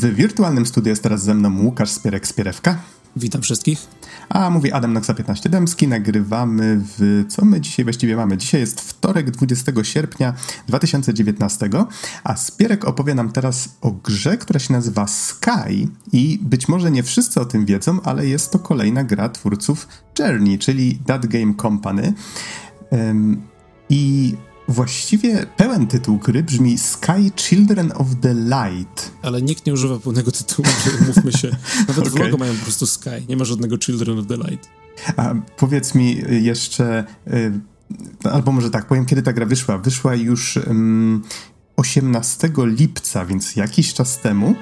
W wirtualnym studiu jest teraz ze mną Łukasz Spierek-Spierewka. Witam wszystkich. A mówi Adam Noxa 15 Dębski. Nagrywamy w... Co my dzisiaj właściwie mamy? Dzisiaj jest wtorek 20 sierpnia 2019, a Spierek opowie nam teraz o grze, która się nazywa Sky i być może nie wszyscy o tym wiedzą, ale jest to kolejna gra twórców Journey, czyli That Game Company. Um, I Właściwie pełen tytuł gry brzmi Sky Children of the Light. Ale nikt nie używa pełnego tytułu, mówmy się. Nawet okay. w logo mają po prostu Sky, nie ma żadnego Children of the Light. A powiedz mi jeszcze, y, albo może tak, powiem kiedy ta gra wyszła. Wyszła już 18 lipca, więc jakiś czas temu.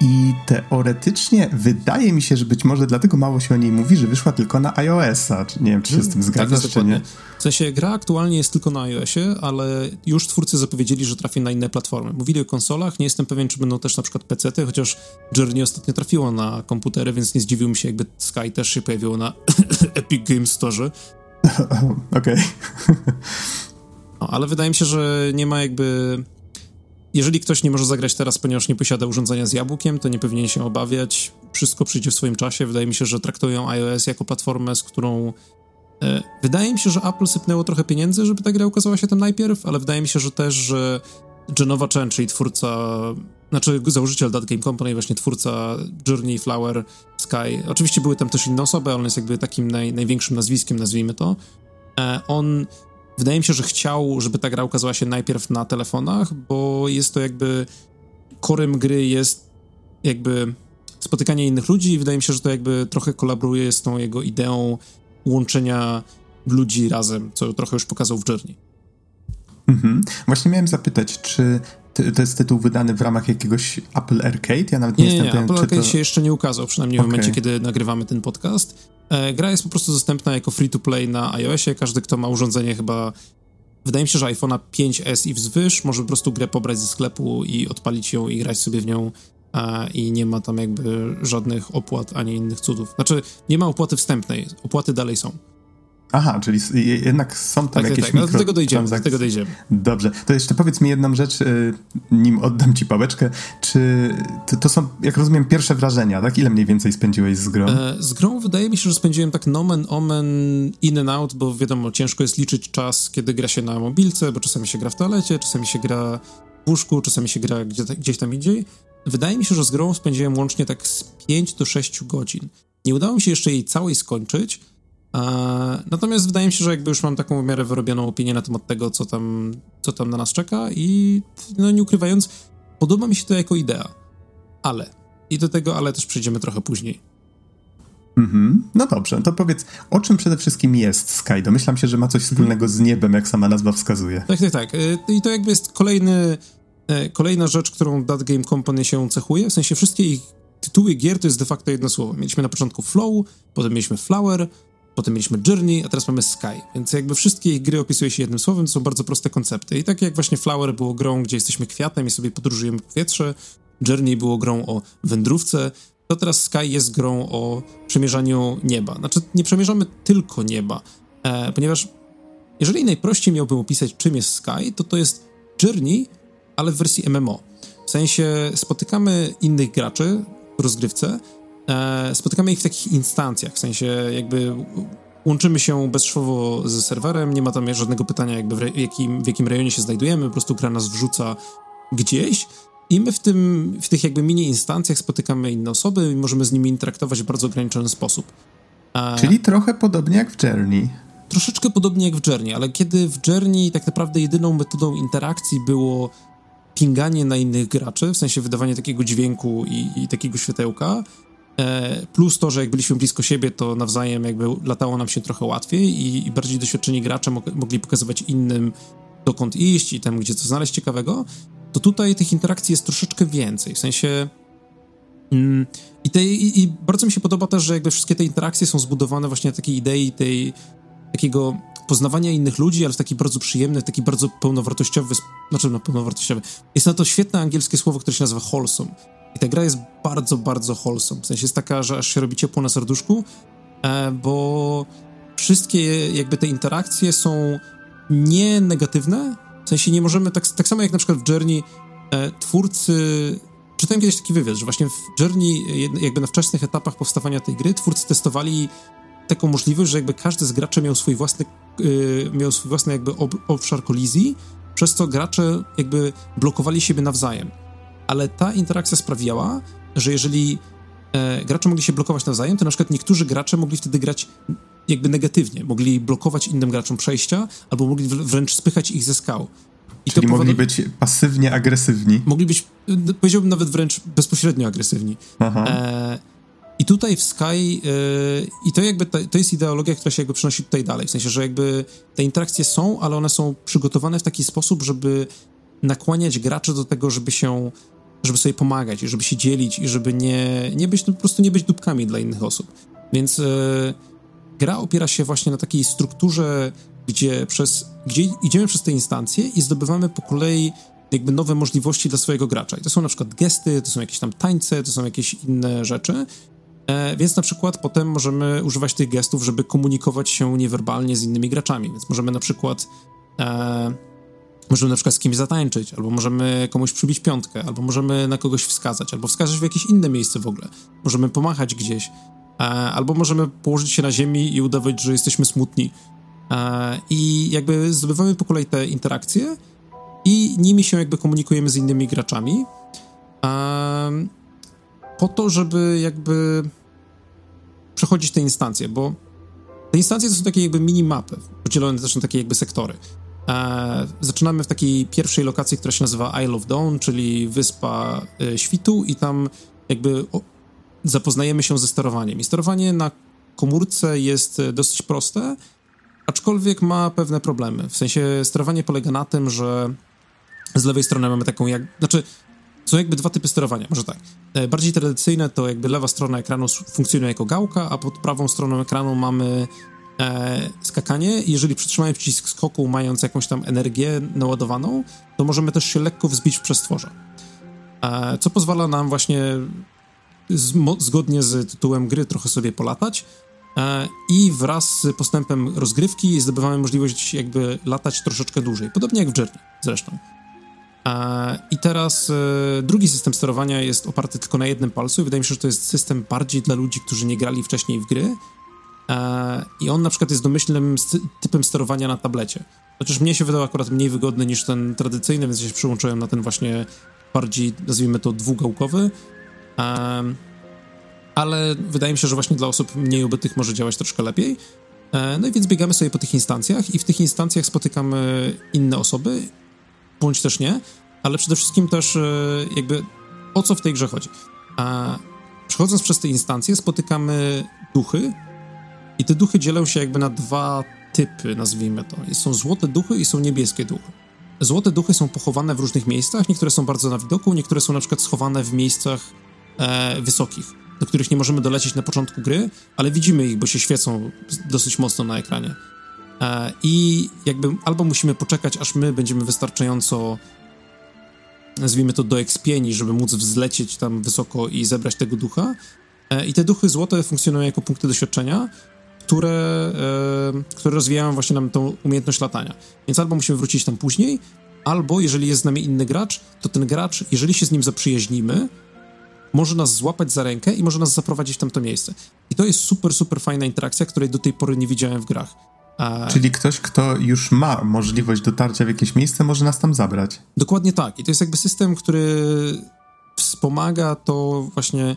I teoretycznie wydaje mi się, że być może dlatego mało się o niej mówi, że wyszła tylko na iOS-a. Nie wiem, czy się z tym zgadzasz, tak, czy nie. W sensie gra aktualnie jest tylko na iOSie, ale już twórcy zapowiedzieli, że trafi na inne platformy. Mówili o konsolach, nie jestem pewien, czy będą też na przykład PC-ty, chociaż Journey ostatnio trafiło na komputery, więc nie zdziwił mi się, jakby Sky też się pojawiło na Epic Games Store. Okej. no, ale wydaje mi się, że nie ma jakby jeżeli ktoś nie może zagrać teraz, ponieważ nie posiada urządzenia z jabłkiem, to nie powinien się obawiać. Wszystko przyjdzie w swoim czasie. Wydaje mi się, że traktują iOS jako platformę, z którą. E, wydaje mi się, że Apple sypnęło trochę pieniędzy, żeby ta gra ukazała się tam najpierw, ale wydaje mi się, że też, że Genova Chen, czyli twórca, znaczy założyciel That Game Company, właśnie twórca Journey, Flower, Sky. Oczywiście były tam też inne osoby, ale on jest jakby takim naj, największym nazwiskiem, nazwijmy to. E, on Wydaje mi się, że chciał, żeby ta gra ukazała się najpierw na telefonach, bo jest to jakby korem gry jest jakby spotykanie innych ludzi i wydaje mi się, że to jakby trochę kolaboruje z tą jego ideą łączenia ludzi razem, co trochę już pokazał w Journey. Mhm. Właśnie miałem zapytać, czy to jest tytuł wydany w ramach jakiegoś Apple Arcade? Ja nawet nie, nie jestem nie, pewien, Apple Arcade to... się jeszcze nie ukazał, przynajmniej okay. w momencie, kiedy nagrywamy ten podcast. E, gra jest po prostu dostępna jako free to play na iOSie. Każdy, kto ma urządzenie chyba wydaje mi się, że iPhone'a 5S i wzwyż może po prostu grę pobrać ze sklepu i odpalić ją i grać sobie w nią a, i nie ma tam jakby żadnych opłat ani innych cudów. Znaczy, nie ma opłaty wstępnej, opłaty dalej są. Aha, czyli jednak są tam tak, jakieś tak, tak. do tego dojdziemy, do tego dojdziemy. Dobrze, to jeszcze powiedz mi jedną rzecz, y, nim oddam ci pałeczkę. Czy to, to, są, jak rozumiem, pierwsze wrażenia, tak? Ile mniej więcej spędziłeś z grą? E, z grą wydaje mi się, że spędziłem tak nomen omen in and out, bo wiadomo, ciężko jest liczyć czas, kiedy gra się na mobilce, bo czasami się gra w toalecie, czasami się gra w łóżku, czasami się gra gdzie, gdzieś tam indziej. Wydaje mi się, że z grą spędziłem łącznie tak z 5 do 6 godzin. Nie udało mi się jeszcze jej całej skończyć, Natomiast wydaje mi się, że jakby już mam taką w miarę wyrobioną opinię na temat tego, co tam, co tam na nas czeka i no nie ukrywając, podoba mi się to jako idea. Ale, i do tego ale też przejdziemy trochę później. Mhm. No dobrze, to powiedz, o czym przede wszystkim jest Sky? Domyślam się, że ma coś mhm. wspólnego z niebem, jak sama nazwa wskazuje. Tak, tak, tak. Y, I to jakby jest kolejny, e, kolejna rzecz, którą That Game Company się cechuje. W sensie wszystkie ich tytuły gier to jest de facto jedno słowo. Mieliśmy na początku Flow, potem mieliśmy Flower, potem mieliśmy Journey, a teraz mamy Sky. Więc jakby wszystkie ich gry opisuje się jednym słowem, to są bardzo proste koncepty. I tak jak właśnie Flower było grą, gdzie jesteśmy kwiatem i sobie podróżujemy w powietrze, Journey było grą o wędrówce, to teraz Sky jest grą o przemierzaniu nieba. Znaczy, nie przemierzamy tylko nieba, e, ponieważ jeżeli najprościej miałbym opisać, czym jest Sky, to to jest Journey, ale w wersji MMO. W sensie spotykamy innych graczy w rozgrywce, e, spotykamy ich w takich instancjach, w sensie jakby łączymy się bezszewowo ze serwerem, nie ma tam żadnego pytania jakby w, jakim, w jakim rejonie się znajdujemy, po prostu gra nas wrzuca gdzieś i my w, tym, w tych jakby mini instancjach spotykamy inne osoby i możemy z nimi interaktować w bardzo ograniczony sposób. E, Czyli trochę podobnie jak w Journey. Troszeczkę podobnie jak w Journey, ale kiedy w Journey tak naprawdę jedyną metodą interakcji było pinganie na innych graczy, w sensie wydawanie takiego dźwięku i, i takiego światełka, plus to, że jak byliśmy blisko siebie, to nawzajem jakby latało nam się trochę łatwiej i, i bardziej doświadczeni gracze mo mogli pokazywać innym, dokąd iść i tam, gdzie co znaleźć ciekawego, to tutaj tych interakcji jest troszeczkę więcej. W sensie. Mm, i, te, i, i, bardzo mi się podoba też, że jakby wszystkie te interakcje są zbudowane właśnie na takiej idei tej takiego poznawania innych ludzi, ale w taki bardzo przyjemny, w taki bardzo pełnowartościowy, znaczy no pełnowartościowy. Jest na to świetne angielskie słowo, które się nazywa wholesome. I ta gra jest bardzo, bardzo wholesome. W sensie jest taka, że aż się robi ciepło na serduszku, e, bo wszystkie jakby te interakcje są nie negatywne, w sensie nie możemy, tak, tak samo jak na przykład w Journey, e, twórcy, czytałem kiedyś taki wywiad, że właśnie w Journey, jakby na wczesnych etapach powstawania tej gry, twórcy testowali taką możliwość, że jakby każdy z graczy miał swój własny, yy, miał swój własny jakby ob obszar kolizji, przez co gracze jakby blokowali siebie nawzajem. Ale ta interakcja sprawiała, że jeżeli e, gracze mogli się blokować nawzajem, to na przykład niektórzy gracze mogli wtedy grać jakby negatywnie. Mogli blokować innym graczom przejścia, albo mogli wręcz spychać ich ze skał. I Czyli mogli być pasywnie agresywni. Mogli być, powiedziałbym nawet wręcz bezpośrednio agresywni. E, I tutaj w Sky, e, i to jakby, ta, to jest ideologia, która się jakby przenosi tutaj dalej, w sensie, że jakby te interakcje są, ale one są przygotowane w taki sposób, żeby nakłaniać graczy do tego, żeby się, żeby sobie pomagać, i żeby się dzielić i żeby nie, nie być, no, po prostu nie być dupkami dla innych osób. Więc e, gra opiera się właśnie na takiej strukturze, gdzie, przez, gdzie idziemy przez te instancje i zdobywamy po kolei jakby nowe możliwości dla swojego gracza. I to są na przykład gesty, to są jakieś tam tańce, to są jakieś inne rzeczy. E, więc na przykład potem możemy używać tych gestów, żeby komunikować się niewerbalnie z innymi graczami. Więc możemy na przykład e, możemy na przykład z kimś zatańczyć, albo możemy komuś przybić piątkę, albo możemy na kogoś wskazać, albo wskazać w jakieś inne miejsce w ogóle. Możemy pomachać gdzieś. E, albo możemy położyć się na ziemi i udawać, że jesteśmy smutni. E, I jakby zdobywamy po kolei te interakcje i nimi się jakby komunikujemy z innymi graczami. E, po to, żeby jakby przechodzić te instancje, bo te instancje to są takie jakby mini-mapy, podzielone też na takie jakby sektory. Zaczynamy w takiej pierwszej lokacji, która się nazywa Isle of Dawn, czyli Wyspa Świtu i tam jakby zapoznajemy się ze sterowaniem. I sterowanie na komórce jest e, dosyć proste, aczkolwiek ma pewne problemy. W sensie sterowanie polega na tym, że z lewej strony mamy taką jak... Znaczy, są jakby dwa typy sterowania, może tak. E, bardziej tradycyjne to jakby lewa strona ekranu funkcjonuje jako gałka, a pod prawą stroną ekranu mamy e, skakanie. Jeżeli przytrzymamy przycisk skoku, mając jakąś tam energię naładowaną, to możemy też się lekko wzbić w przestworze. E, co pozwala nam właśnie zgodnie z tytułem gry trochę sobie polatać. E, I wraz z postępem rozgrywki zdobywamy możliwość jakby latać troszeczkę dłużej. Podobnie jak w Journey zresztą. E, I teraz e, drugi system sterowania jest oparty tylko na jednym palcu i wydaje mi się, że to jest system bardziej dla ludzi, którzy nie grali wcześniej w gry. I on na przykład jest domyślnym typem sterowania na tablecie. Chociaż mnie się wydał akurat mniej wygodny niż ten tradycyjny, więc się przyłączyłem na ten właśnie bardziej, nazwijmy to, dwugałkowy ale wydaje mi się, że właśnie dla osób mniej obytych może działać troszkę lepiej. E, no i więc biegamy sobie po tych instancjach i w tych instancjach spotykamy inne osoby, bądź też nie, ale przede wszystkim też e, jakby o co w tej grze chodzi. Przechodząc przez te instancje spotykamy duchy i te duchy dzielą się jakby na dwa typy, nazwijmy to. Są złote duchy i są niebieskie duchy. Złote duchy są pochowane w różnych miejscach, niektóre są bardzo na widoku, niektóre są na przykład schowane w miejscach e, wysokich, do których nie możemy dolecieć na początku gry, ale widzimy ich, bo się świecą dosyć mocno na ekranie. E, I jakby albo musimy poczekać, aż my będziemy wystarczająco nazwijmy to do ekspieni, żeby móc wzlecieć tam wysoko i zebrać tego ducha. E, I te duchy złote funkcjonują jako punkty doświadczenia, które, e, które rozwijają właśnie nam tą umiejętność latania. Więc albo musimy wrócić tam później, albo jeżeli jest z nami inny gracz, to ten gracz, jeżeli się z nim zaprzyjaźnimy, może nas złapać za rękę i może nas zaprowadzić w tamto miejsce. I to jest super, super fajna interakcja, której do tej pory nie widziałem w grach. A... Czyli ktoś, kto już ma możliwość dotarcia w jakieś miejsce, może nas tam zabrać. Dokładnie tak. I to jest jakby system, który wspomaga to właśnie.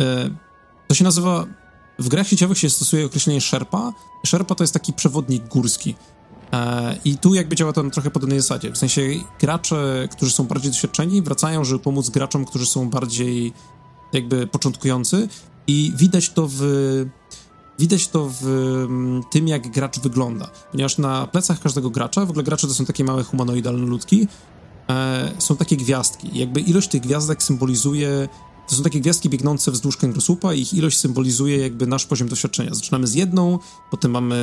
E, to się nazywa. W grach sieciowych się stosuje określenie Sherpa. Sherpa to jest taki przewodnik górski. E, I tu jakby działa to na trochę podobnej zasadzie. W sensie gracze, którzy są bardziej doświadczeni, wracają, żeby pomóc graczom, którzy są bardziej jakby początkujący i widać to w widać to w mm, tym, jak gracz wygląda. Ponieważ na plecach każdego gracza, w ogóle gracze to są takie małe humanoidalne ludki, e, są takie gwiazdki. Jakby ilość tych gwiazdek symbolizuje to są takie gwiazdki biegnące wzdłuż kręgosłupa i ich ilość symbolizuje jakby nasz poziom doświadczenia. Zaczynamy z jedną, potem mamy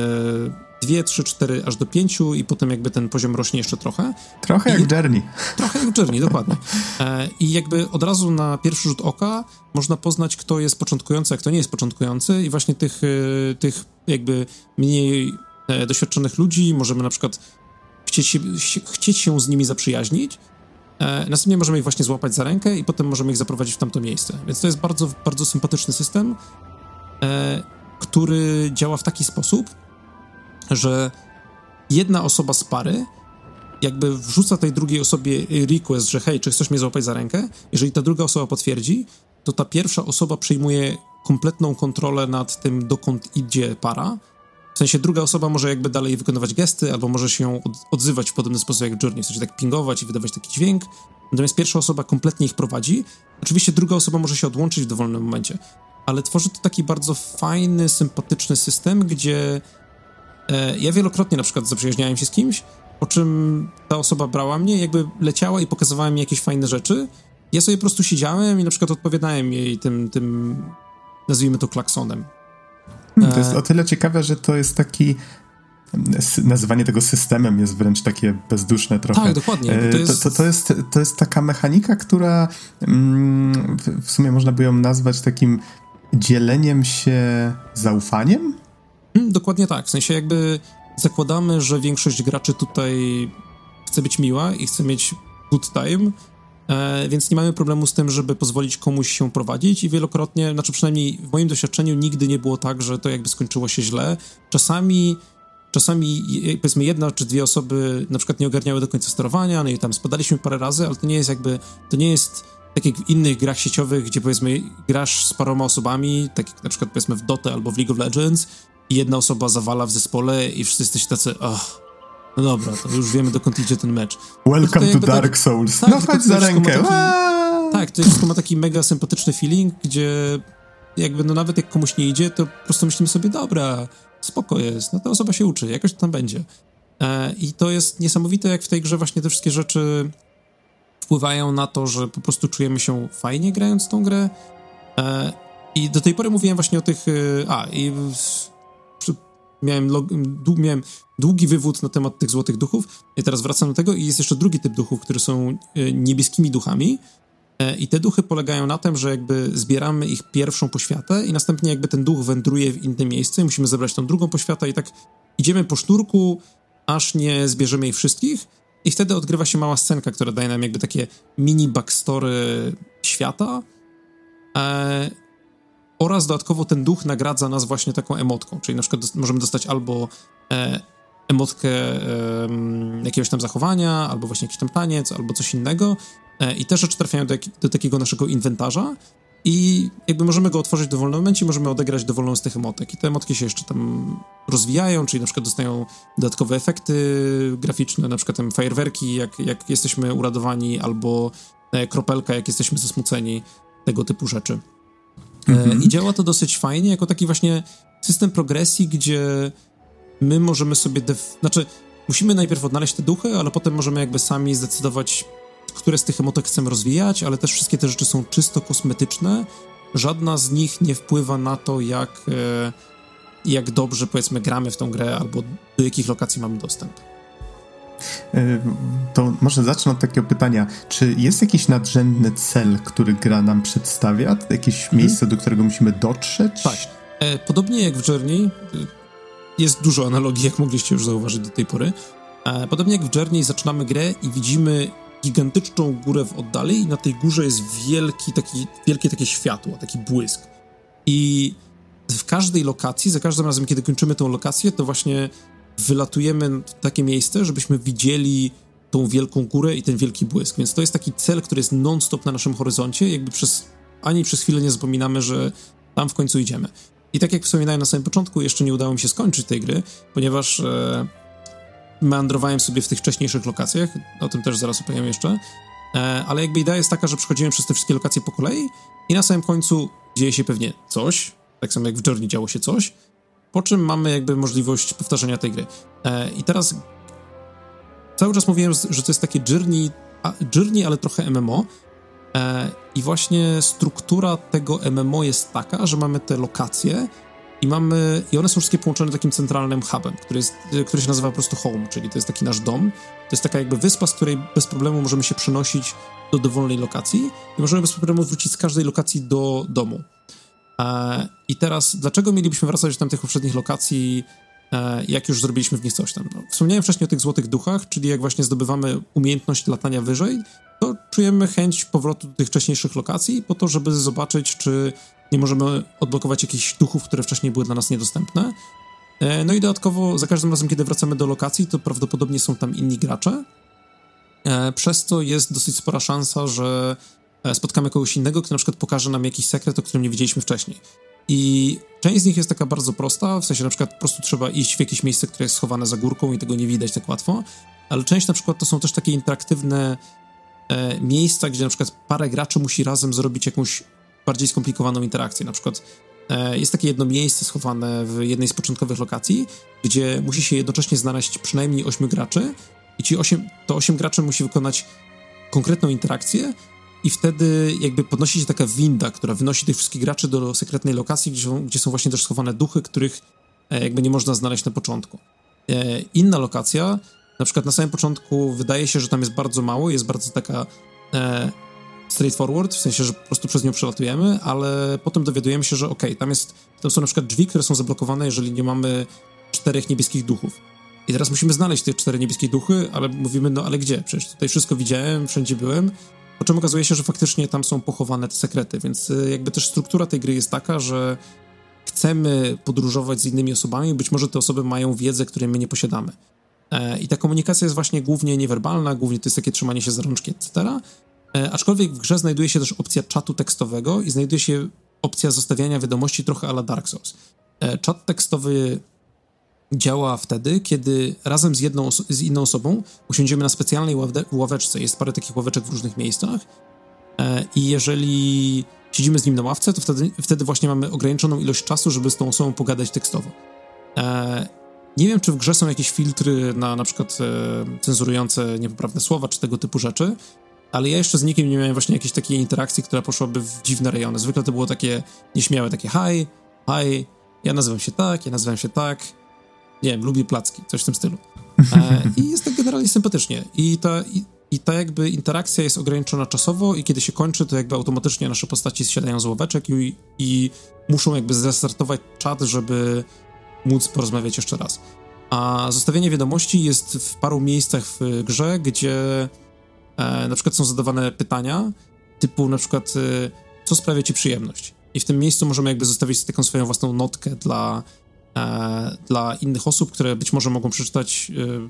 dwie, trzy, cztery, aż do pięciu i potem jakby ten poziom rośnie jeszcze trochę. Trochę I, jak Journey. Trochę jak Journey, dokładnie. E, I jakby od razu na pierwszy rzut oka można poznać, kto jest początkujący, a kto nie jest początkujący i właśnie tych, e, tych jakby mniej e, doświadczonych ludzi możemy na przykład chcieć się, chcieć się z nimi zaprzyjaźnić, następnie możemy ich właśnie złapać za rękę i potem możemy ich zaprowadzić w tamto miejsce. Więc to jest bardzo, bardzo sympatyczny system, e, który działa w taki sposób, że jedna osoba z pary jakby wrzuca tej drugiej osobie request, że hej, czy chcesz mnie złapać za rękę? Jeżeli ta druga osoba potwierdzi, to ta pierwsza osoba przejmuje kompletną kontrolę nad tym, dokąd idzie para. Sensie druga osoba może jakby dalej wykonywać gesty, albo może się odzywać w podobny sposób jak Journey, w sensie tak pingować i wydawać taki dźwięk. Natomiast pierwsza osoba kompletnie ich prowadzi. Oczywiście druga osoba może się odłączyć w dowolnym momencie, ale tworzy to taki bardzo fajny, sympatyczny system, gdzie e, ja wielokrotnie na przykład zaprzyjaźniałem się z kimś, po czym ta osoba brała mnie, jakby leciała i pokazywała mi jakieś fajne rzeczy. Ja sobie po prostu siedziałem i na przykład odpowiadałem jej tym, tym nazwijmy to klaksonem. Hmm, to jest e, o tyle ciekawe, że to jest taki nazywanie tego systemem jest wręcz takie bezduszne trochę. Tak, dokładnie. To jest, to, to, to jest, to jest taka mechanika, która mm, w sumie można by ją nazwać takim dzieleniem się zaufaniem? Hmm, dokładnie tak. W sensie jakby zakładamy, że większość graczy tutaj chce być miła i chce mieć good time, e, więc nie mamy problemu z tym, żeby pozwolić komuś się prowadzić i wielokrotnie, znaczy przynajmniej w moim doświadczeniu nigdy nie było tak, że to jakby skończyło się źle. Czasami czasami powiedzmy jedna czy dwie osoby na przykład nie ogarniały do końca sterowania, no i tam spadaliśmy parę razy, ale to nie jest jakby, to nie jest tak jak w innych grach sieciowych, gdzie powiedzmy grasz z paroma osobami, tak jak na przykład powiedzmy w Dota albo w League of Legends i jedna osoba zawala w zespole i wszyscy jesteście tacy, oh, no dobra, to już wiemy dokąd idzie ten mecz. Welcome to Dark tak, Souls. Tak, no chodź za rękę. Taki, tak, to wszystko ma taki mega sympatyczny feeling, gdzie jakby no nawet jak komuś nie idzie, to po prostu myślimy sobie, dobra, spoko jest, no ta osoba się uczy, jakoś to tam będzie. E, I to jest niesamowite, jak w tej grze właśnie te wszystkie rzeczy wpływają na to, że po prostu czujemy się fajnie grając tą grę. E, I do tej pory mówiłem właśnie o tych. E, a, i miałem, log, miałem długi wywód na temat tych złotych duchów. I teraz wracam do tego i jest jeszcze drugi typ duchów, które są e, niebieskimi duchami. E, I te duchy polegają na tym, że jakby zbieramy ich pierwszą poświatę i następnie jakby ten duch wędruje w inne miejsce, musimy zebrać tą drugą poświatę i tak idziemy po sznurku, aż nie zbierzemy ich wszystkich i wtedy odgrywa się mała scenka, która daje nam jakby takie mini backstory świata e, oraz dodatkowo ten duch nagradza nas właśnie taką emotką, czyli na przykład możemy dostać albo e, emotkę e, jakiegoś tam zachowania, albo właśnie jakiś tam taniec, albo coś innego E, I te rzeczy trafiają do, do, takiego naszego inwentarza i jakby możemy go otworzyć w dowolnym momencie, możemy odegrać dowolną z tych emotek. I te emotki się jeszcze tam rozwijają, czyli na przykład dostają dodatkowe efekty graficzne, na przykład tam fajerwerki, jak, jak jesteśmy uradowani, albo e, kropelka, jak jesteśmy zasmuceni, tego typu rzeczy. Mhm. I działa to dosyć fajnie, jako taki właśnie system progresji, gdzie my możemy sobie, def- znaczy musimy najpierw odnaleźć te duchy, ale potem możemy jakby sami zdecydować, które z tych emotek chcemy rozwijać, ale też wszystkie te rzeczy są czysto kosmetyczne. Żadna z nich nie wpływa na to, jak, e, jak dobrze powiedzmy gramy w tą grę albo do jakich lokacji mamy dostęp. E, to może zacznę od takiego pytania. Czy jest jakiś nadrzędny cel, który gra nam przedstawia? Jakieś hmm. miejsce, do którego musimy dotrzeć? Tak. E, podobnie jak w Journey, jest dużo analogii, jak mogliście już zauważyć do tej pory. Podobnie jak w Journey zaczynamy grę i widzimy gigantyczną górę w oddali i na tej górze jest wielki, taki, wielkie takie światło, taki błysk. I w każdej lokacji, za każdym razem, kiedy kończymy tą lokację, to właśnie wylatujemy w takie miejsce, żebyśmy widzieli tą wielką górę i ten wielki błysk. Więc to jest taki cel, który jest non-stop na naszym horyzoncie, jakby przez ani przez chwilę nie zapominamy, że tam w końcu idziemy. I tak jak wspominałem na samym początku, jeszcze nie udało mi się skończyć tej gry, ponieważ e, meandrowałem sobie w tych wcześniejszych lokacjach, o tym też zaraz opowiem jeszcze, e, ale jakby idea jest taka, że przechodziłem przez te wszystkie lokacje po kolei i na samym końcu dzieje się pewnie coś, tak samo jak w Journey działo się coś, po czym mamy jakby możliwość powtarzania tej gry. E, I teraz cały czas mówiłem, że to jest takie Journey, journey ale trochę MMO, e, i właśnie struktura tego MMO jest taka, że mamy te lokacje, i mamy, i one są wszystkie połączone takim centralnym hubem, który, jest, który się nazywa po prostu home, czyli to jest taki nasz dom. To jest taka jakby wyspa, z której bez problemu możemy się przenosić do dowolnej lokacji i możemy bez problemu wrócić z każdej lokacji do domu. E, I teraz, dlaczego mielibyśmy wracać do tamtych poprzednich lokacji, e, jak już zrobiliśmy w nich coś tam? No, wspomniałem wcześniej o tych złotych duchach, czyli jak właśnie zdobywamy umiejętność latania wyżej, to czujemy chęć powrotu do tych wcześniejszych lokacji po to, żeby zobaczyć, czy nie możemy odblokować jakichś duchów, które wcześniej były dla nas niedostępne. E, no i dodatkowo za każdym razem, kiedy wracamy do lokacji, to prawdopodobnie są tam inni gracze. Przez to jest dosyć spora szansa, że spotkamy kogoś innego, kto na przykład pokaże nam jakiś sekret, o którym nie wiedzieliśmy wcześniej. I część z nich jest taka bardzo prosta, w sensie na przykład po prostu trzeba iść w jakieś miejsce, które jest schowane za górką i tego nie widać tak łatwo, ale część na przykład to są też takie interaktywne e, miejsca, gdzie na przykład parę graczy musi razem zrobić jakąś bardziej skomplikowaną interakcję. Na przykład e, jest takie jedno miejsce schowane w jednej z początkowych lokacji, gdzie musi się jednocześnie znaleźć przynajmniej 8 graczy i ci 8, to 8 graczy musi wykonać konkretną interakcję i wtedy jakby podnosi się taka winda, która wynosi tych wszystkich graczy do sekretnej lokacji, gdzie są, gdzie są właśnie też schowane duchy, których e, jakby nie można znaleźć na początku. E, inna lokacja, na przykład na samym początku wydaje się, że tam jest bardzo mało, jest bardzo taka e, straightforward, w sensie, że po prostu przez nią przelatujemy, ale potem dowiadujemy się, że ok, tam jest, tam są na przykład drzwi, które są zablokowane, jeżeli nie mamy czterech niebieskich duchów. I teraz musimy znaleźć te cztery niebieskie duchy, ale mówimy, no ale gdzie? Przecież tutaj wszystko widziałem, wszędzie byłem. Po czym okazuje się, że faktycznie tam są pochowane te sekrety, więc y, jakby też struktura tej gry jest taka, że chcemy podróżować z innymi osobami, być może te osoby mają wiedzę, której my nie posiadamy. E, I ta komunikacja jest właśnie głównie niewerbalna, głównie to jest takie trzymanie się za rączki, etc. E, aczkolwiek w grze znajduje się też opcja czatu tekstowego i znajduje się opcja zostawiania wiadomości trochę ala Dark Souls. E, czat tekstowy działa wtedy, kiedy razem z, jedną, z inną osobą usiądziemy na specjalnej ławeczce. Jest parę takich ławeczek w różnych miejscach. E, I jeżeli siedzimy z nim na ławce, to wtedy, wtedy właśnie mamy ograniczoną ilość czasu, żeby z tą osobą pogadać tekstowo. E, nie wiem, czy w grze są jakieś filtry na na przykład e, cenzurujące niepoprawne słowa, czy tego typu rzeczy, ale ja jeszcze z nikim nie miałem właśnie jakiejś takiej interakcji, która poszłaby w dziwne rejony. Zwykle to było takie nieśmiałe, takie hi, hi, ja nazywam się tak, ja nazywam się tak, nie wiem, lubi placki, coś w tym stylu. E, I jest tak generalnie sympatycznie. I ta, i, i, ta jakby interakcja jest ograniczona czasowo i kiedy się kończy, to jakby automatycznie nasze postaci zsiadają z ławeczek i, i muszą jakby zrestartować czat, żeby móc porozmawiać jeszcze raz. A zostawienie wiadomości jest w paru miejscach w grze, gdzie e, na przykład są zadawane pytania, typu na przykład e, co sprawia ci przyjemność? I w tym miejscu możemy jakby zostawić taką swoją własną notkę dla e, dla innych osób, które być może mogą przeczytać, e,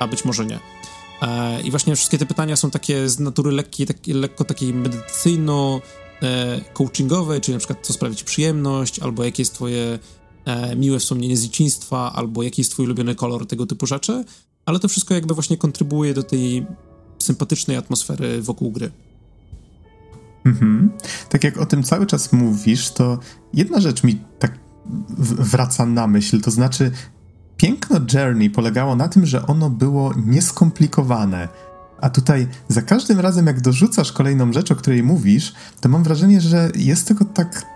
a być może nie. E, I właśnie wszystkie te pytania są takie z natury lekkiej, takie, lekko takiej medycyjno e, czyli na przykład co sprawi ci przyjemność, albo jakie jest twoje miłe wspomnienie z dzieciństwa, albo jaki jest twój ulubiony kolor, tego typu rzeczy, ale to wszystko jakby właśnie kontribuuje do tej sympatycznej atmosfery wokół gry. Mhm. Tak jak o tym cały czas mówisz, to jedna rzecz mi tak wraca na myśl. To znaczy, piękno Journey polegało na tym, że ono było nieskomplikowane. A tutaj za każdym razem, jak dorzucasz kolejną rzecz, o której mówisz, to mam wrażenie, że jest tego tak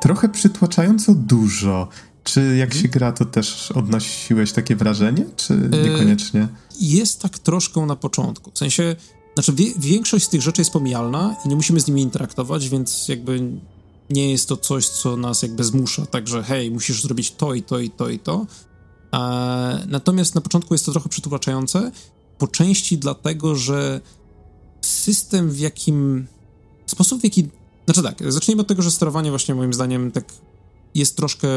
trochę przytłaczająco dużo. Czy jak się gra, to też odnosiłeś takie wrażenie, czy e, niekoniecznie? Jest tak troszkę na początku. W sensie, znaczy większość z tych rzeczy jest pomijalna i nie musimy z nimi interaktować, więc jakby nie jest to coś, co nas jakby zmusza, także hej, musisz zrobić to i to i to i to. E, natomiast na początku jest to trochę przytłaczające, po części dlatego, że system w jakim... Sposób w jaki... Znaczy tak, zacznijmy od tego, że sterowanie właśnie moim zdaniem tak jest troszkę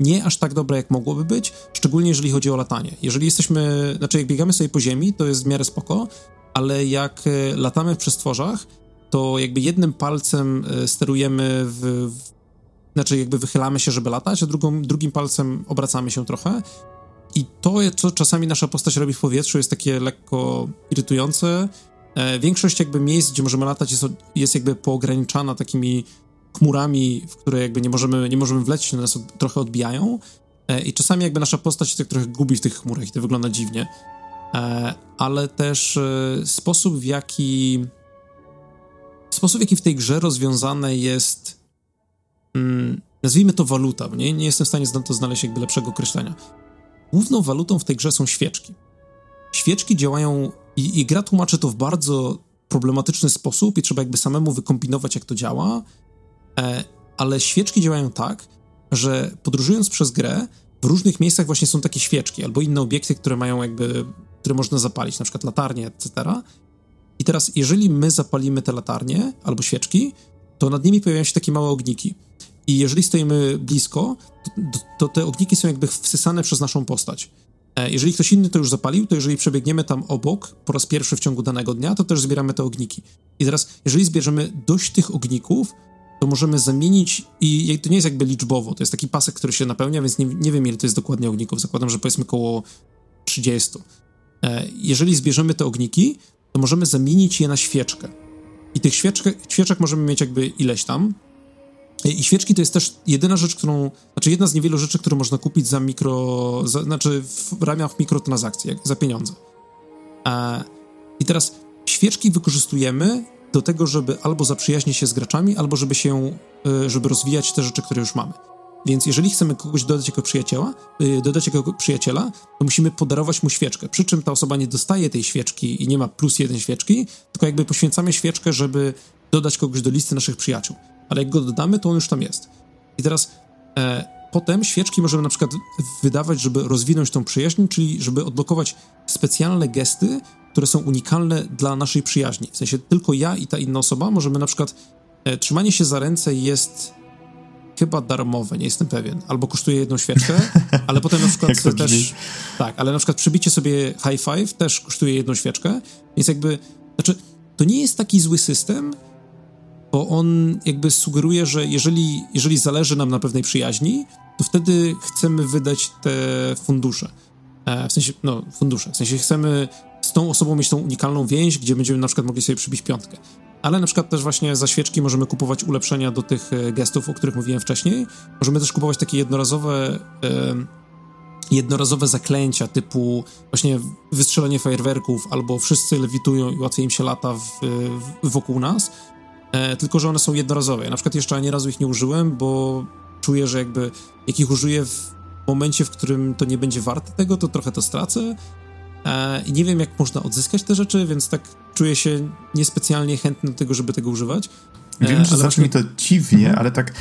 nie aż tak dobre, jak mogłoby być, szczególnie jeżeli chodzi o latanie. Jeżeli jesteśmy, znaczy jak biegamy sobie po ziemi, to jest w miarę spoko, ale jak e, latamy w przestworzach, to jakby jednym palcem e, sterujemy w, w znaczy jakby wychylamy się, żeby latać, a drugą, drugim palcem obracamy się trochę. I to, co czasami nasza postać robi w powietrzu, jest takie lekko irytujące. E, większość jakby miejsc, gdzie możemy latać, jest, jest jakby poograniczana takimi chmurami, w które jakby nie możemy, nie możemy wlecieć, one nas od, trochę odbijają. E, I czasami jakby nasza postać się tak trochę gubi w tych chmurach i to wygląda dziwnie. E, ale też e, sposób, w jaki sposób, w jaki w tej grze rozwiązane jest, mm, nazwijmy to waluta, nie, nie jestem w stanie to znaleźć jakby lepszego określenia. Główną walutą w tej grze są świeczki. Świeczki działają i, i gra tłumaczy to w bardzo problematyczny sposób i trzeba jakby samemu wykombinować, jak to działa, e, ale świeczki działają tak, że podróżując przez grę, w różnych miejscach właśnie są takie świeczki albo inne obiekty, które mają jakby, które można zapalić, na przykład latarnie, etc. I teraz, jeżeli my zapalimy te latarnie albo świeczki, to nad nimi pojawiają się takie małe ogniki. I jeżeli stoimy blisko, to, to te ogniki są jakby wsysane przez naszą postać. E, jeżeli ktoś inny to już zapalił, to jeżeli przebiegniemy tam obok po raz pierwszy w ciągu danego dnia, to też zbieramy te ogniki. I teraz, jeżeli zbierzemy dość tych ogników, to możemy zamienić i to nie jest jakby liczbowo, to jest taki pasek, który się napełnia, więc nie, nie wiem ile to jest dokładnie ogników, zakładam, że powiedzmy około 30. E, jeżeli zbierzemy te ogniki, to możemy zamienić je na świeczkę. I tych świeczkę, świeczek możemy mieć jakby ileś tam. I świeczki to jest też jedyna rzecz, którą, znaczy jedna z niewielu rzeczy, które można kupić za mikro, za, znaczy w ramach mikrotransakcji, jak, za pieniądze. E, I teraz świeczki wykorzystujemy do tego, żeby albo zaprzyjaźnić się z graczami, albo żeby się, e, żeby rozwijać te rzeczy, które już mamy. Więc jeżeli chcemy kogoś dodać jako przyjaciela, e, dodać jako przyjaciela, to musimy podarować mu świeczkę. Przy czym ta osoba nie dostaje tej świeczki i nie ma plus jeden świeczki, tylko jakby poświęcamy świeczkę, żeby dodać kogoś do listy naszych przyjaciół. Ale jak go dodamy, to on już tam jest. I teraz e, potem świeczki możemy na przykład wydawać, żeby rozwinąć tą przyjaźń, czyli żeby odblokować specjalne gesty, które są unikalne dla naszej przyjaźni. W sensie tylko ja i ta inna osoba możemy na przykład e, trzymanie się za ręce jest chyba darmowe, nie jestem pewien, albo kosztuje jedną świeczkę, ale potem na przykład też tak, ale na przykład przybicie sobie high five też kosztuje jedną świeczkę, więc jakby znaczy to nie jest taki zły system, bo on jakby sugeruje, że jeżeli, jeżeli zależy nam na pewnej przyjaźni, to wtedy chcemy wydać te fundusze. E, w sensie, no, fundusze. W sensie chcemy z tą osobą mieć tą unikalną więź, gdzie będziemy na przykład mogli sobie przybić piątkę. Ale na przykład też właśnie za świeczki możemy kupować ulepszenia do tych e, gestów, o których mówiłem wcześniej. Możemy też kupować takie jednorazowe jednorazowe zaklęcia typu właśnie wystrzelenie fajerwerków albo wszyscy lewitują i łatwiej im się lata w, w, wokół nas. E, tylko, że one są jednorazowe. Ja na przykład jeszcze ani razu ich nie użyłem, bo czuję, że jakby jak ich użyję w momencie, w którym to nie będzie warte tego, to trochę to stracę. E, I nie wiem, jak można odzyskać te rzeczy, więc tak czuję się niespecjalnie chętny do tego, żeby tego używać. Wiem, że zabrzmi to dziwnie, mhm. ale tak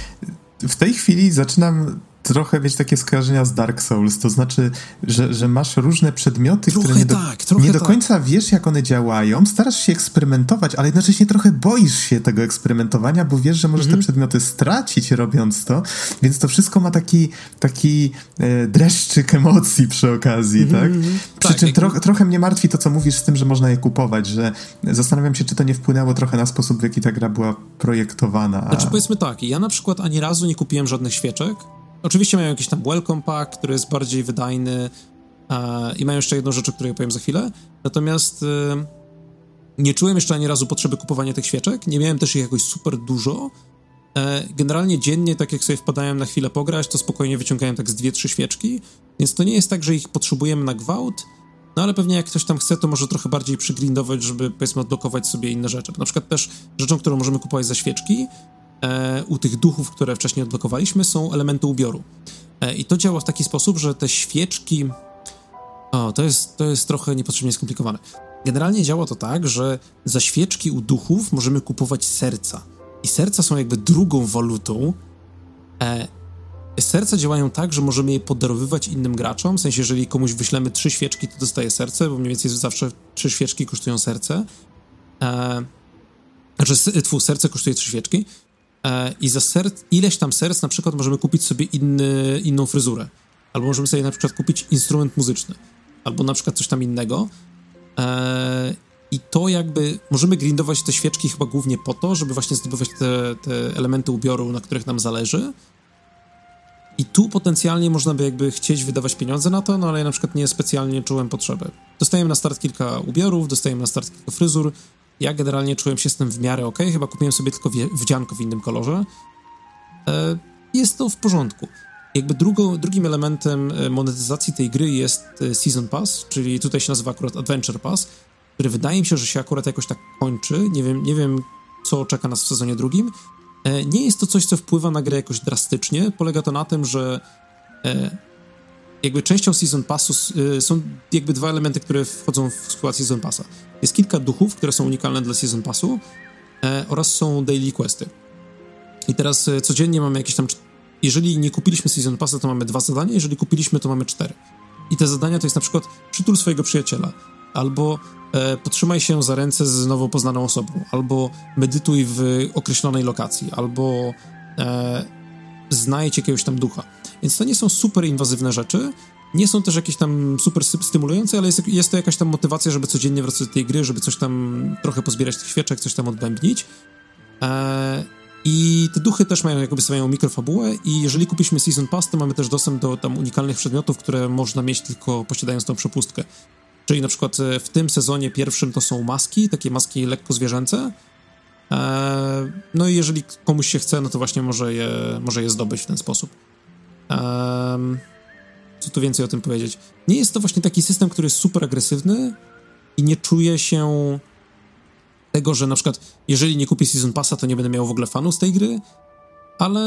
w tej chwili zaczynam trochę, wiesz, takie skojarzenia z Dark Souls, to znaczy, że, że masz różne przedmioty, trochę które nie do, tak, nie do tak. końca wiesz, jak one działają, starasz się eksperymentować, ale jednocześnie trochę boisz się tego eksperymentowania, bo wiesz, że możesz mhm. te przedmioty stracić robiąc to, więc to wszystko ma taki, taki e, dreszczyk emocji przy okazji, mhm, tak? Mhm. Przy tak, czym jak... tro, trochę mnie martwi to, co mówisz z tym, że można je kupować, że zastanawiam się, czy to nie wpłynęło trochę na sposób, w jaki ta gra była projektowana. Znaczy powiedzmy tak, ja na przykład ani razu nie kupiłem żadnych świeczek, Oczywiście mają jakiś tam welcome pack, który jest bardziej wydajny e, i mają jeszcze jedną rzecz, o której powiem za chwilę. Natomiast e, nie czułem jeszcze ani razu potrzeby kupowania tych świeczek. Nie miałem też ich jakoś super dużo. E, generalnie dziennie, tak jak sobie wpadałem na chwilę pograć, to spokojnie wyciągałem tak z dwie, trzy świeczki, więc to nie jest tak, że ich potrzebujemy na gwałt, no ale pewnie jak ktoś tam chce, to może trochę bardziej przygrindować, żeby powiedzmy odblokować sobie inne rzeczy. Na przykład też rzeczą, którą możemy kupować za świeczki, e, u tych duchów, które wcześniej odblokowaliśmy, są elementy ubioru. E, I to działa w taki sposób, że te świeczki. O, to jest, to jest trochę niepotrzebnie skomplikowane. Generalnie działa to tak, że za świeczki u duchów możemy kupować serca. I serca są jakby drugą walutą. E, serca działają tak, że możemy je podarowywać innym graczom. W sensie, jeżeli komuś wyślemy trzy świeczki, to dostaje serce, bo mniej więcej zawsze trzy świeczki kosztują serce. E, znaczy, twój serce kosztuje trzy świeczki. E, i za serc, ileś tam serc na przykład możemy kupić sobie inny, inną fryzurę. Albo możemy sobie na przykład kupić instrument muzyczny. Albo na przykład coś tam innego. E, I to jakby możemy grindować te świeczki chyba głównie po to, żeby właśnie zdobywać te, te elementy ubioru, na których nam zależy. I tu potencjalnie można by jakby chcieć wydawać pieniądze na to, no ale ja na przykład nie specjalnie czułem potrzeby. Dostajemy na start kilka ubiorów, dostajemy na start kilka fryzur, ja generalnie czułem się z tym w miarę ok, chyba kupiłem sobie tylko wdzianko w innym kolorze. E, jest to w porządku. Jakby drugim elementem e, monetyzacji tej gry jest e, Season Pass, czyli tutaj się nazywa akurat Adventure Pass, który wydaje mi się, że się akurat jakoś tak kończy. Nie wiem, nie wiem co czeka nas w sezonie drugim. Nie jest to coś, co wpływa na grę jakoś drastycznie. Polega to na tym, że jakby częścią Season Passu są jakby dwa elementy, które wchodzą w skład Season Passa. Jest kilka duchów, które są unikalne dla Season Passu e, oraz są daily questy. I teraz e, codziennie mamy jakieś tam... Jeżeli nie kupiliśmy Season Passa, to mamy dwa zadania, jeżeli kupiliśmy, to mamy cztery. I te zadania to jest na przykład przytul swojego przyjaciela, albo e, potrzymaj się za ręce z nowo poznaną osobą, albo medytuj w określonej lokacji, albo e, znajdź jakiegoś tam ducha. Więc to nie są super inwazywne rzeczy, nie są też jakieś tam super stymulujące, ale jest, jest to jakaś tam motywacja, żeby codziennie wracać do tej gry, żeby coś tam trochę pozbierać tych świeczek, coś tam odbębnić. E, I te duchy też mają jakby swoją mikrofabułę i jeżeli kupiliśmy Season Pass, to mamy też dostęp do tam unikalnych przedmiotów, które można mieć tylko posiadając tą przepustkę. Czyli na przykład e, w tym sezonie pierwszym to są maski, takie maski lekko zwierzęce. E, no i jeżeli komuś się chce, no to właśnie może je, może je zdobyć w ten sposób. Co tu więcej o tym powiedzieć? Nie jest to właśnie taki system, który jest super agresywny i nie czuje się tego, że na przykład jeżeli nie kupię Season Passa, to nie będę miał w ogóle fanów z tej gry, ale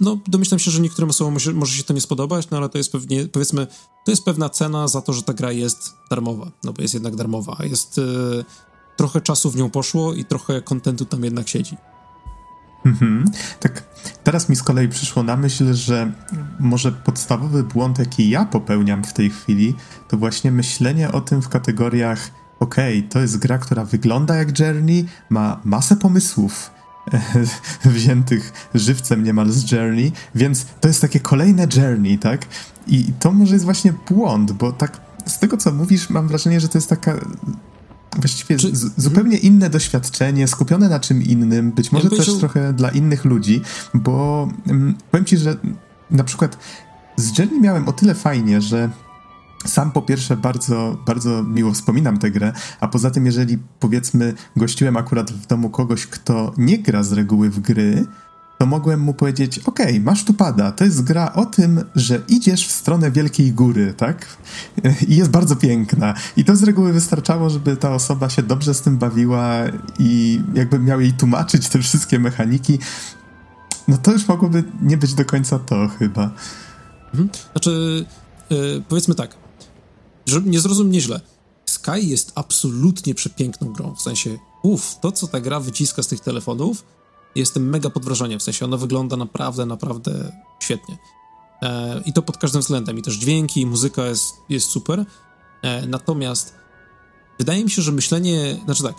no domyślam się, że niektórym osobom może, może się to nie spodobać, no ale to jest pewnie, powiedzmy, to jest pewna cena za to, że ta gra jest darmowa, no bo jest jednak darmowa, jest y, trochę czasu w nią poszło i trochę kontentu tam jednak siedzi. Mhm. Tak, teraz mi z kolei przyszło na myśl, że może podstawowy błąd, jaki ja popełniam w tej chwili, to właśnie myślenie o tym w kategoriach: okej, okay, to jest gra, która wygląda jak Journey, ma masę pomysłów wziętych żywcem niemal z Journey, więc to jest takie kolejne Journey, tak? I to może jest właśnie błąd, bo tak z tego co mówisz, mam wrażenie, że to jest taka właściwie Czy... z, zupełnie inne doświadczenie, skupione na czym innym, być może ja też trochę dla innych ludzi, bo um, powiem ci, że na przykład z Jenny miałem o tyle fajnie, że sam po pierwsze bardzo, bardzo miło wspominam tę grę, a poza tym jeżeli powiedzmy gościłem akurat w domu kogoś, kto nie gra z reguły w gry, to mogłem mu powiedzieć: OK, masz tu pada. To jest gra o tym, że idziesz w stronę wielkiej góry, tak? I jest bardzo piękna. I to z reguły wystarczało, żeby ta osoba się dobrze z tym bawiła i jakby miał jej tłumaczyć te wszystkie mechaniki. No to już mogłoby nie być do końca to chyba. Mhm. Znaczy, yy, powiedzmy tak, żeby nie zrozum mnie źle. Sky jest absolutnie przepiękną grą. W sensie, uff, to co ta gra wyciska z tych telefonów, jestem mega pod wrażeniem, w sensie ona wygląda naprawdę, naprawdę świetnie. E, I to pod każdym względem. I też dźwięki, i muzyka jest, jest super. E, natomiast wydaje mi się, że myślenie, znaczy tak,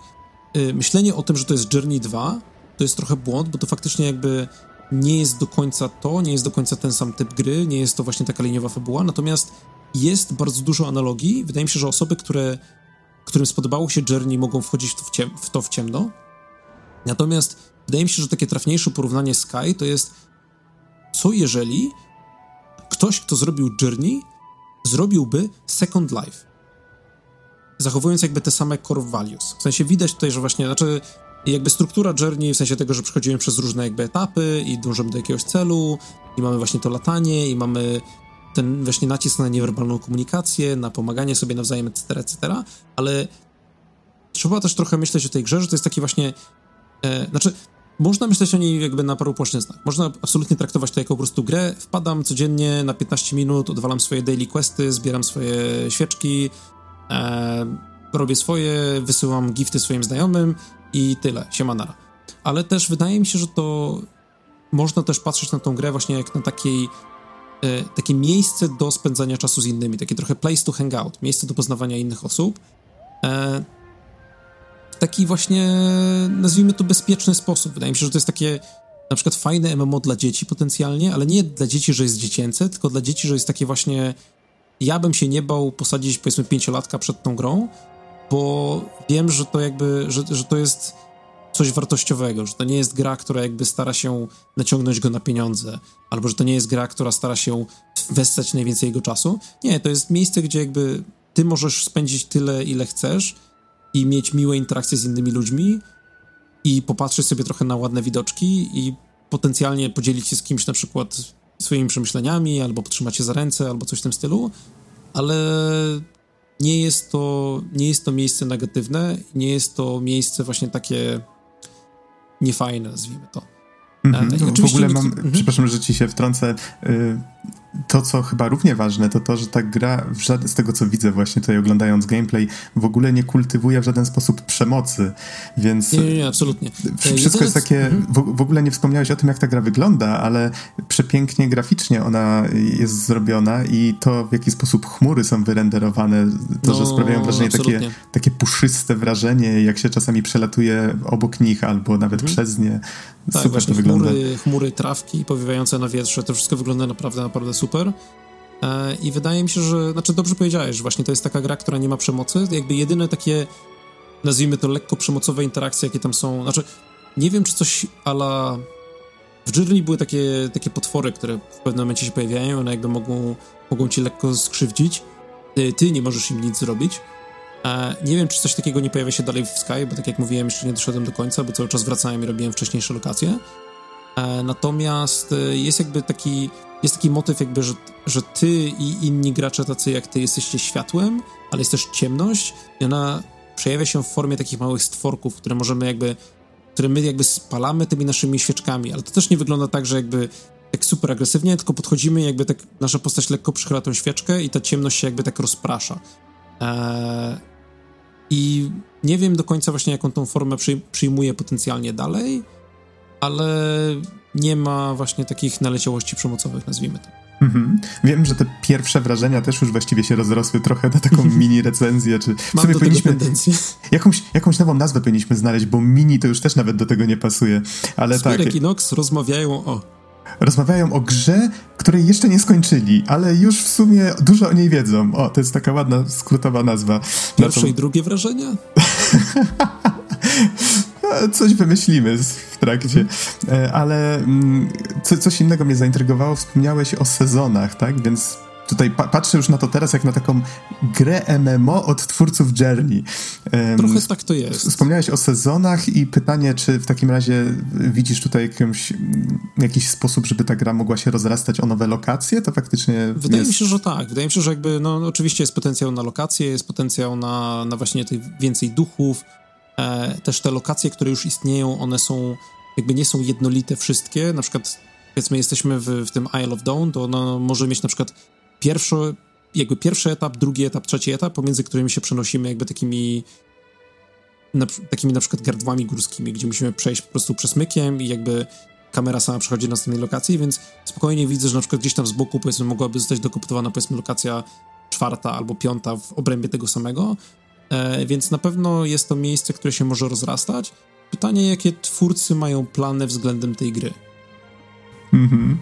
e, myślenie o tym, że to jest Journey 2, to jest trochę błąd, bo to faktycznie jakby nie jest do końca to, nie jest do końca ten sam typ gry, nie jest to właśnie taka liniowa fabuła, natomiast jest bardzo dużo analogii. Wydaje mi się, że osoby, które, którym spodobało się Journey, mogą wchodzić w, ciem, w, to w ciemno. Natomiast Wydaje mi się, że takie trafniejsze porównanie Sky to jest co jeżeli ktoś, kto zrobił Journey, zrobiłby Second Life. Zachowując jakby te same core values. W sensie widać tutaj, że właśnie, znaczy jakby struktura Journey, w sensie tego, że przechodzimy przez różne jakby etapy i dążymy do jakiegoś celu i mamy właśnie to latanie i mamy ten właśnie nacisk na niewerbalną komunikację, na pomaganie sobie nawzajem, etc., etc., ale trzeba też trochę myśleć o tej grze, że to jest taki właśnie, e, znaczy można myśleć o niej jakby na paru płaszczyznach. Można absolutnie traktować to jako po prostu grę. Wpadam codziennie na 15 minut, odwalam swoje daily questy, zbieram swoje świeczki, e, robię swoje, wysyłam gifty swoim znajomym i tyle, siemanara. Ale też wydaje mi się, że to można też patrzeć na tą grę właśnie jak na takiej e, takie miejsce do spędzania czasu z innymi, takie trochę place to hang out, miejsce do poznawania innych osób. E, taki właśnie, nazwijmy to, bezpieczny sposób. Wydaje mi się, że to jest takie na przykład fajne MMO dla dzieci potencjalnie, ale nie dla dzieci, że jest dziecięce, tylko dla dzieci, że jest takie właśnie ja bym się nie bał posadzić powiedzmy pięciolatka przed tą grą, bo wiem, że to jakby, że, że to jest coś wartościowego, że to nie jest gra, która jakby stara się naciągnąć go na pieniądze, albo że to nie jest gra, która stara się wessać najwięcej jego czasu. Nie, to jest miejsce, gdzie jakby ty możesz spędzić tyle, ile chcesz i mieć miłe interakcje z innymi ludźmi i popatrzeć sobie trochę na ładne widoczki i potencjalnie podzielić się z kimś na przykład swoimi przemyśleniami, albo potrzymać się za ręce, albo coś w tym stylu, ale nie jest to, nie jest to miejsce negatywne, nie jest to miejsce właśnie takie niefajne, nazwijmy to. Mm -hmm. w ogóle mam, mm -hmm. przepraszam, że ci się wtrącę, y, to, co chyba równie ważne, to to, że ta gra, z tego co widzę właśnie tutaj oglądając gameplay, w ogóle nie kultywuje w żaden sposób przemocy, więc... Nie, nie, nie absolutnie. Wszystko jest takie... Mhm. W, w, ogóle nie wspomniałeś o tym, jak ta gra wygląda, ale przepięknie graficznie ona jest zrobiona i to, w jaki sposób chmury są wyrenderowane, to, no, że sprawiają wrażenie takie, takie puszyste wrażenie, jak się czasami przelatuje obok nich albo nawet mhm. przez nie. Tak, super to wygląda. Chmury, chmury, trawki powiewające na wietrze, to wszystko wygląda naprawdę, naprawdę super. E, I wydaje mi się, że, znaczy dobrze powiedziałeś, że właśnie to jest taka gra, która nie ma przemocy. Jakby jedyne takie, nazwijmy to lekko przemocowe interakcje, jakie tam są, znaczy nie wiem, czy coś ala... W Journey były takie, takie potwory, które w pewnym momencie się pojawiają, one jakby mogą, mogą ci lekko skrzywdzić. Ty, ty nie możesz im nic zrobić. E, nie wiem, czy coś takiego nie pojawia się dalej w Sky, bo tak jak mówiłem, jeszcze nie doszedłem do końca, bo cały czas wracałem i robiłem wcześniejsze lokacje. E, natomiast e, jest jakby taki, jest taki motyw jakby, że, że ty i inni gracze tacy jak ty jesteście światłem, ale jest też ciemność i ona przejawia się w formie takich małych stworków, które możemy jakby, które my jakby spalamy tymi naszymi świeczkami, ale to też nie wygląda tak, że jakby tak super agresywnie, tylko podchodzimy i jakby tak nasza postać lekko przychyla tą świeczkę i ta ciemność się jakby tak rozprasza. Eee, I nie wiem do końca właśnie jaką tą formę przyjmuje potencjalnie dalej, ale nie ma właśnie takich naleciałości przemocowych, nazwijmy to. Mhm. Wiem, że te pierwsze wrażenia też już właściwie się rozrosły trochę na taką mini recenzję, czy w sumie powinniśmy jakąś, jakąś nową nazwę powinniśmy znaleźć, bo mini to już też nawet do tego nie pasuje. Ale Spirek tak. i Nox rozmawiają o rozmawiają o grze, której jeszcze nie skończyli, ale już w sumie dużo o niej wiedzą. O, to jest taka ładna, skrótowa nazwa. Pierwsze tą... i drugie wrażenia? coś wymyślimy w trakcie. E, ale mm, co, coś innego mnie zaintrygowało. Wspomniałeś o sezonach, tak? Więc tutaj pa patrzę już na to teraz jak na taką grę MMO od twórców Journey. Trochę tak to jest. Wspomniałeś o sezonach i pytanie, czy w takim razie widzisz tutaj jakiś sposób, żeby ta gra mogła się rozrastać o nowe lokacje? To faktycznie Wydaje jest... mi się, że tak. Wydaje mi się, że jakby, no oczywiście jest potencjał na lokacje, jest potencjał na, na właśnie tych więcej duchów, też te lokacje, które już istnieją, one są, jakby nie są jednolite wszystkie. Na przykład, powiedzmy, jesteśmy w, w tym Isle of Dawn, to ono może mieć na przykład pierwszy, jakby pierwszy etap, drugi etap, trzeci etap, pomiędzy którymi się przenosimy jakby takimi na, takimi na przykład gardłami górskimi, gdzie musimy przejść po prostu przesmykiem i jakby kamera sama przechodzi na następnej lokacji, więc spokojnie widzę, że na przykład gdzieś tam z boku powiedzmy mogłaby zostać dokupowana powiedzmy lokacja czwarta albo piąta w obrębie tego samego, E, więc na pewno jest to miejsce, które się może rozrastać. Pytanie, jakie twórcy mają plany względem tej gry? Mhm.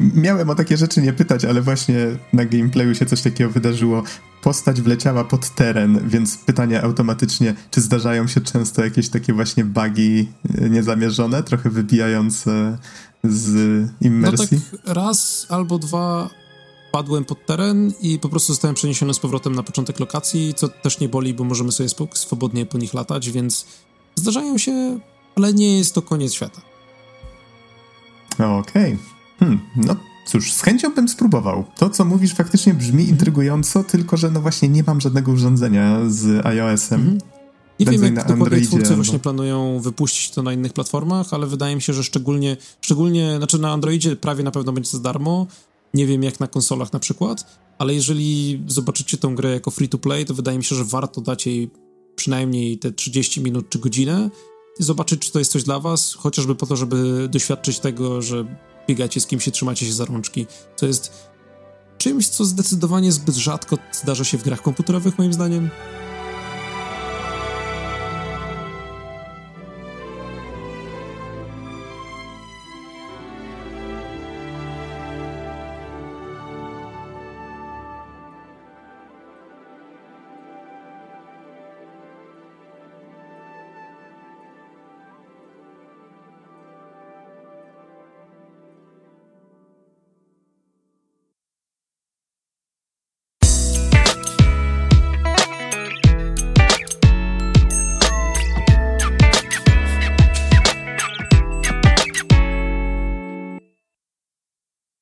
Miałem o takie rzeczy nie pytać, ale właśnie na gameplayu się coś takiego wydarzyło. Postać wleciała pod teren, więc pytanie automatycznie, czy zdarzają się często jakieś takie właśnie bugi e, niezamierzone, trochę wybijające z immersji? No tak raz albo dwa wpadłem pod teren i po prostu zostałem przeniesiony z powrotem na początek lokacji, co też nie boli, bo możemy sobie swobodnie po nich latać, więc zdarzają się, ale nie jest to koniec świata. Okej. Okay. Hmm, no cóż, z chęcią bym spróbował. To, co mówisz, faktycznie brzmi mhm. intrygująco, tylko że no właśnie nie mam żadnego urządzenia z iOS-em. Mhm. Nie wiem, jak dokładnie twórcy albo... właśnie planują wypuścić to na innych platformach, ale wydaje mi się, że szczególnie, szczególnie, znaczy na Androidzie prawie na pewno będzie za darmo, nie wiem jak na konsolach na przykład, ale jeżeli zobaczycie tą grę jako free to play, to wydaje mi się, że warto dać jej przynajmniej te 30 minut czy godzinę i zobaczyć, czy to jest coś dla was, chociażby po to, żeby doświadczyć tego, że biegacie z kimś i trzymacie się za rączki, co jest czymś, co zdecydowanie zbyt rzadko zdarza się w grach komputerowych, moim zdaniem.